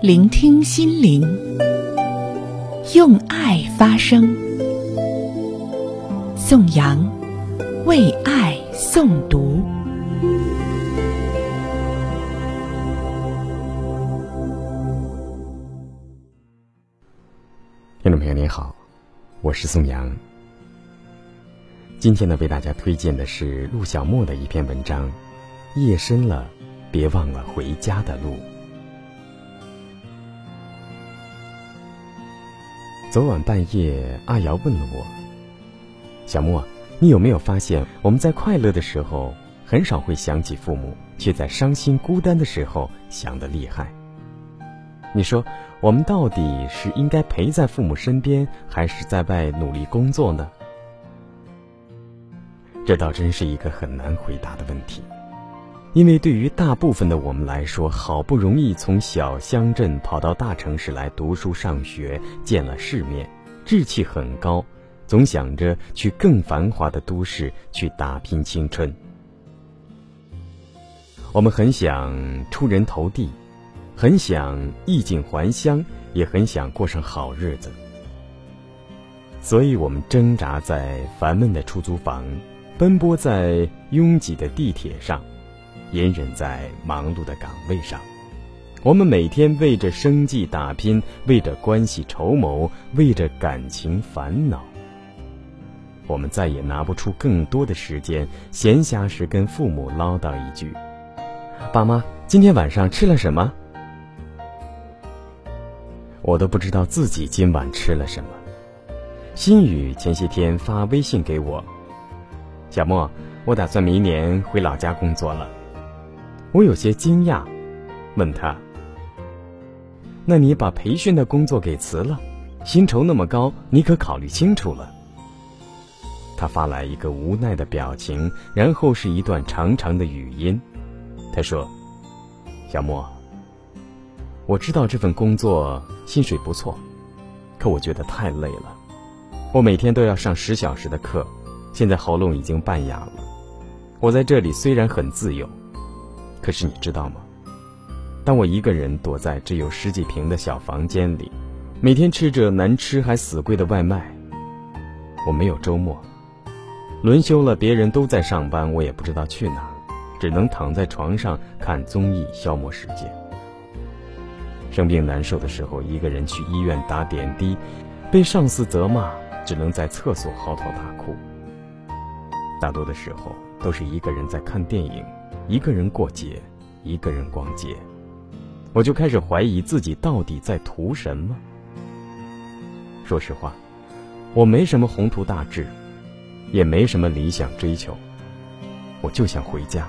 聆听心灵，用爱发声。宋阳为爱诵读。听众朋友您好，我是宋阳。今天呢，为大家推荐的是陆小莫的一篇文章。夜深了，别忘了回家的路。昨晚半夜，阿瑶问了我：“小莫，你有没有发现，我们在快乐的时候很少会想起父母，却在伤心孤单的时候想得厉害？你说，我们到底是应该陪在父母身边，还是在外努力工作呢？”这倒真是一个很难回答的问题。因为对于大部分的我们来说，好不容易从小乡镇跑到大城市来读书上学，见了世面，志气很高，总想着去更繁华的都市去打拼青春。我们很想出人头地，很想衣锦还乡，也很想过上好日子，所以我们挣扎在烦闷的出租房，奔波在拥挤的地铁上。隐忍在忙碌的岗位上，我们每天为着生计打拼，为着关系筹谋，为着感情烦恼。我们再也拿不出更多的时间，闲暇时跟父母唠叨一句：“爸妈，今天晚上吃了什么？”我都不知道自己今晚吃了什么。心雨前些天发微信给我：“小莫，我打算明年回老家工作了。”我有些惊讶，问他：“那你把培训的工作给辞了？薪酬那么高，你可考虑清楚了？”他发来一个无奈的表情，然后是一段长长的语音。他说：“小莫，我知道这份工作薪水不错，可我觉得太累了。我每天都要上十小时的课，现在喉咙已经半哑了。我在这里虽然很自由。”可是你知道吗？当我一个人躲在只有十几平的小房间里，每天吃着难吃还死贵的外卖，我没有周末，轮休了，别人都在上班，我也不知道去哪，只能躺在床上看综艺消磨时间。生病难受的时候，一个人去医院打点滴，被上司责骂，只能在厕所嚎啕大哭。大多的时候，都是一个人在看电影。一个人过节，一个人逛街，我就开始怀疑自己到底在图什么。说实话，我没什么宏图大志，也没什么理想追求，我就想回家。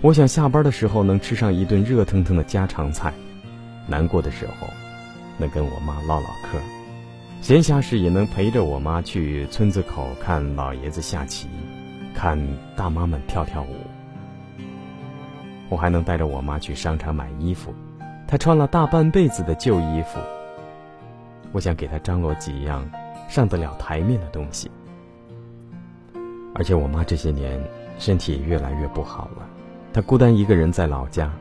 我想下班的时候能吃上一顿热腾腾的家常菜，难过的时候能跟我妈唠唠嗑，闲暇时也能陪着我妈去村子口看老爷子下棋，看大妈们跳跳舞。我还能带着我妈去商场买衣服，她穿了大半辈子的旧衣服。我想给她张罗几样上得了台面的东西。而且我妈这些年身体也越来越不好了，她孤单一个人在老家，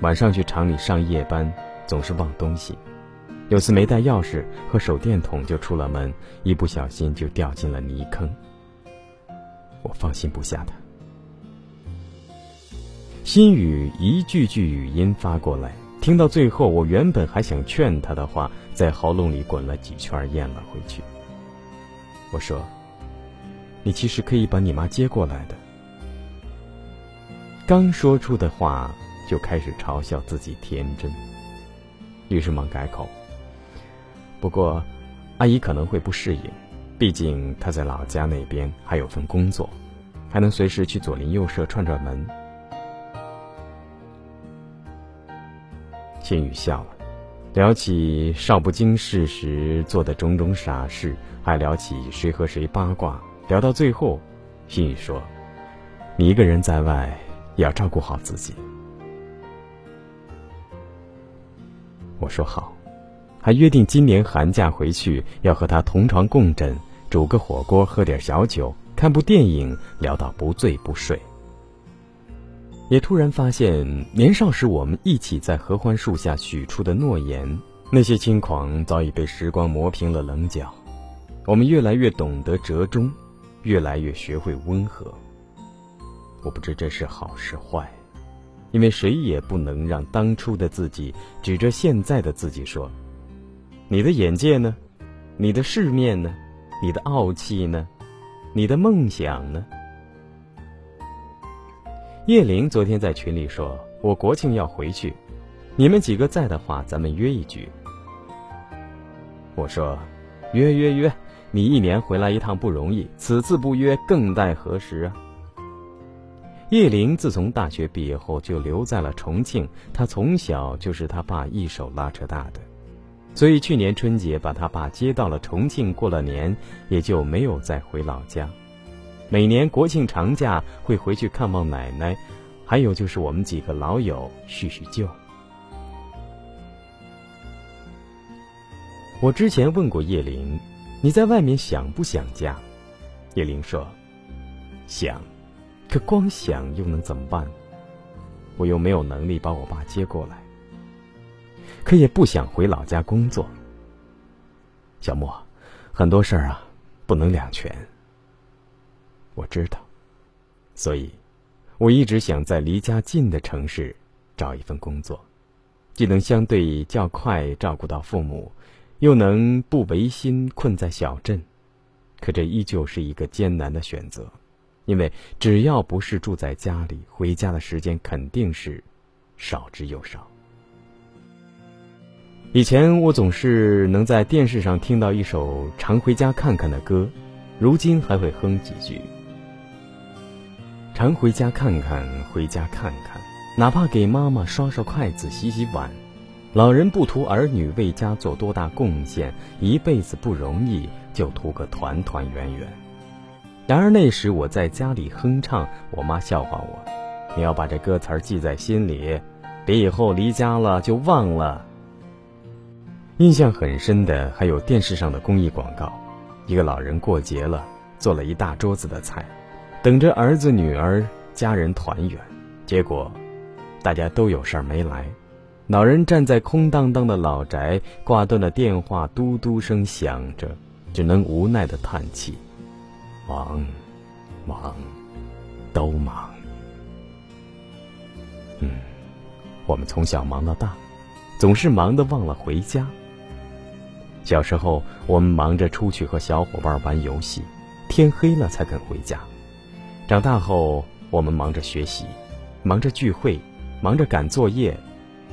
晚上去厂里上夜班，总是忘东西。有次没带钥匙和手电筒就出了门，一不小心就掉进了泥坑。我放心不下她。心雨一句句语音发过来，听到最后，我原本还想劝他的话，在喉咙里滚了几圈，咽了回去。我说：“你其实可以把你妈接过来的。”刚说出的话，就开始嘲笑自己天真，于是忙改口：“不过，阿姨可能会不适应，毕竟她在老家那边还有份工作，还能随时去左邻右舍串串门。”心雨笑了，聊起少不经事时做的种种傻事，还聊起谁和谁八卦。聊到最后，心雨说：“你一个人在外，要照顾好自己。”我说好，还约定今年寒假回去要和他同床共枕，煮个火锅，喝点小酒，看部电影，聊到不醉不睡。也突然发现，年少时我们一起在合欢树下许出的诺言，那些轻狂早已被时光磨平了棱角。我们越来越懂得折中，越来越学会温和。我不知这是好是坏，因为谁也不能让当初的自己指着现在的自己说：“你的眼界呢？你的世面呢？你的傲气呢？你的梦想呢？”叶玲昨天在群里说：“我国庆要回去，你们几个在的话，咱们约一局。”我说：“约约约，你一年回来一趟不容易，此次不约更待何时啊？”叶玲自从大学毕业后就留在了重庆，她从小就是他爸一手拉扯大的，所以去年春节把他爸接到了重庆过了年，也就没有再回老家。每年国庆长假会回去看望奶奶，还有就是我们几个老友叙叙旧。我之前问过叶玲，你在外面想不想家？叶玲说，想，可光想又能怎么办？我又没有能力把我爸接过来，可也不想回老家工作。小莫，很多事儿啊，不能两全。我知道，所以，我一直想在离家近的城市找一份工作，既能相对较快照顾到父母，又能不违心困在小镇。可这依旧是一个艰难的选择，因为只要不是住在家里，回家的时间肯定是少之又少。以前我总是能在电视上听到一首《常回家看看》的歌，如今还会哼几句。常回家看看，回家看看，哪怕给妈妈刷刷筷子、洗洗碗。老人不图儿女为家做多大贡献，一辈子不容易，就图个团团圆圆。然而那时我在家里哼唱，我妈笑话我：“你要把这歌词记在心里，别以后离家了就忘了。”印象很深的还有电视上的公益广告，一个老人过节了，做了一大桌子的菜。等着儿子女儿家人团圆，结果大家都有事儿没来。老人站在空荡荡的老宅，挂断了电话，嘟嘟声响着，只能无奈的叹气：忙，忙，都忙。嗯，我们从小忙到大，总是忙得忘了回家。小时候，我们忙着出去和小伙伴玩游戏，天黑了才肯回家。长大后，我们忙着学习，忙着聚会，忙着赶作业，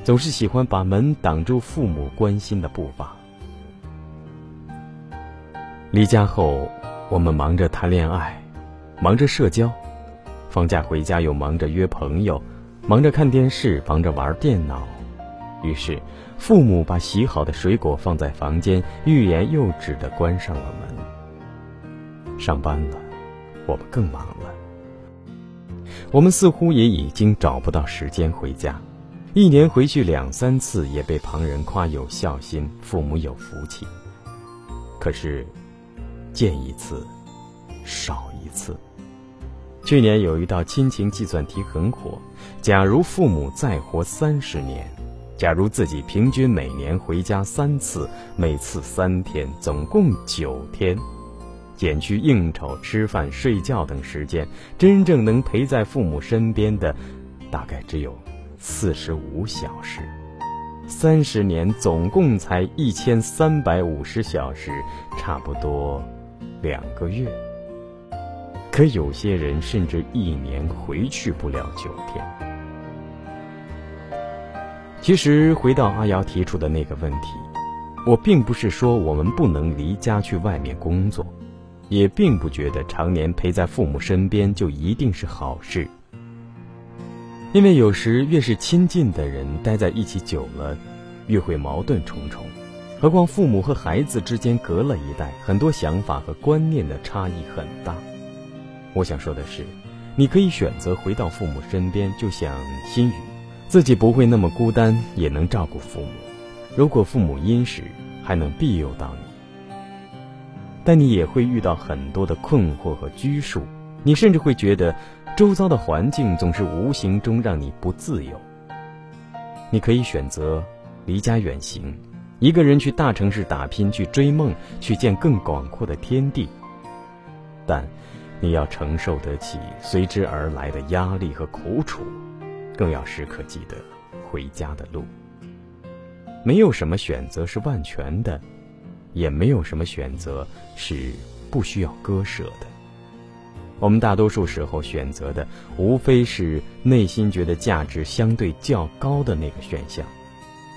总是喜欢把门挡住父母关心的步伐。离家后，我们忙着谈恋爱，忙着社交，放假回家又忙着约朋友，忙着看电视，忙着玩电脑。于是，父母把洗好的水果放在房间，欲言又止的关上了门。上班了，我们更忙了。我们似乎也已经找不到时间回家，一年回去两三次，也被旁人夸有孝心，父母有福气。可是，见一次，少一次。去年有一道亲情计算题很火：假如父母再活三十年，假如自己平均每年回家三次，每次三天，总共九天。减去应酬、吃饭、睡觉等时间，真正能陪在父母身边的，大概只有四十五小时。三十年总共才一千三百五十小时，差不多两个月。可有些人甚至一年回去不了九天。其实，回到阿瑶提出的那个问题，我并不是说我们不能离家去外面工作。也并不觉得常年陪在父母身边就一定是好事，因为有时越是亲近的人待在一起久了，越会矛盾重重。何况父母和孩子之间隔了一代，很多想法和观念的差异很大。我想说的是，你可以选择回到父母身边，就像心雨，自己不会那么孤单，也能照顾父母。如果父母殷实，还能庇佑到你。但你也会遇到很多的困惑和拘束，你甚至会觉得周遭的环境总是无形中让你不自由。你可以选择离家远行，一个人去大城市打拼，去追梦，去见更广阔的天地。但，你要承受得起随之而来的压力和苦楚，更要时刻记得回家的路。没有什么选择是万全的，也没有什么选择是不需要割舍的。我们大多数时候选择的，无非是内心觉得价值相对较高的那个选项，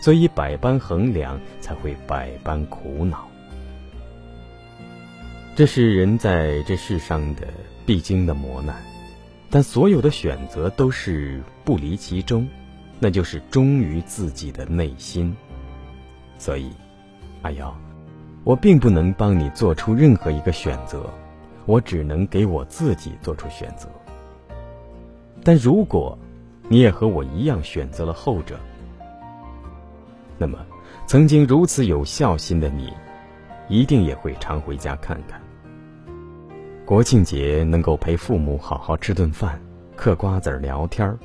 所以百般衡量，才会百般苦恼。这是人在这世上的必经的磨难，但所有的选择都是不离其中，那就是忠于自己的内心。所以，阿瑶，我并不能帮你做出任何一个选择。我只能给我自己做出选择，但如果你也和我一样选择了后者，那么曾经如此有孝心的你，一定也会常回家看看。国庆节能够陪父母好好吃顿饭，嗑瓜子儿聊天儿，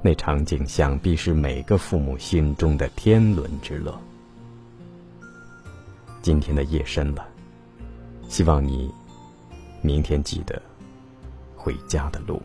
那场景想必是每个父母心中的天伦之乐。今天的夜深了，希望你。明天记得回家的路。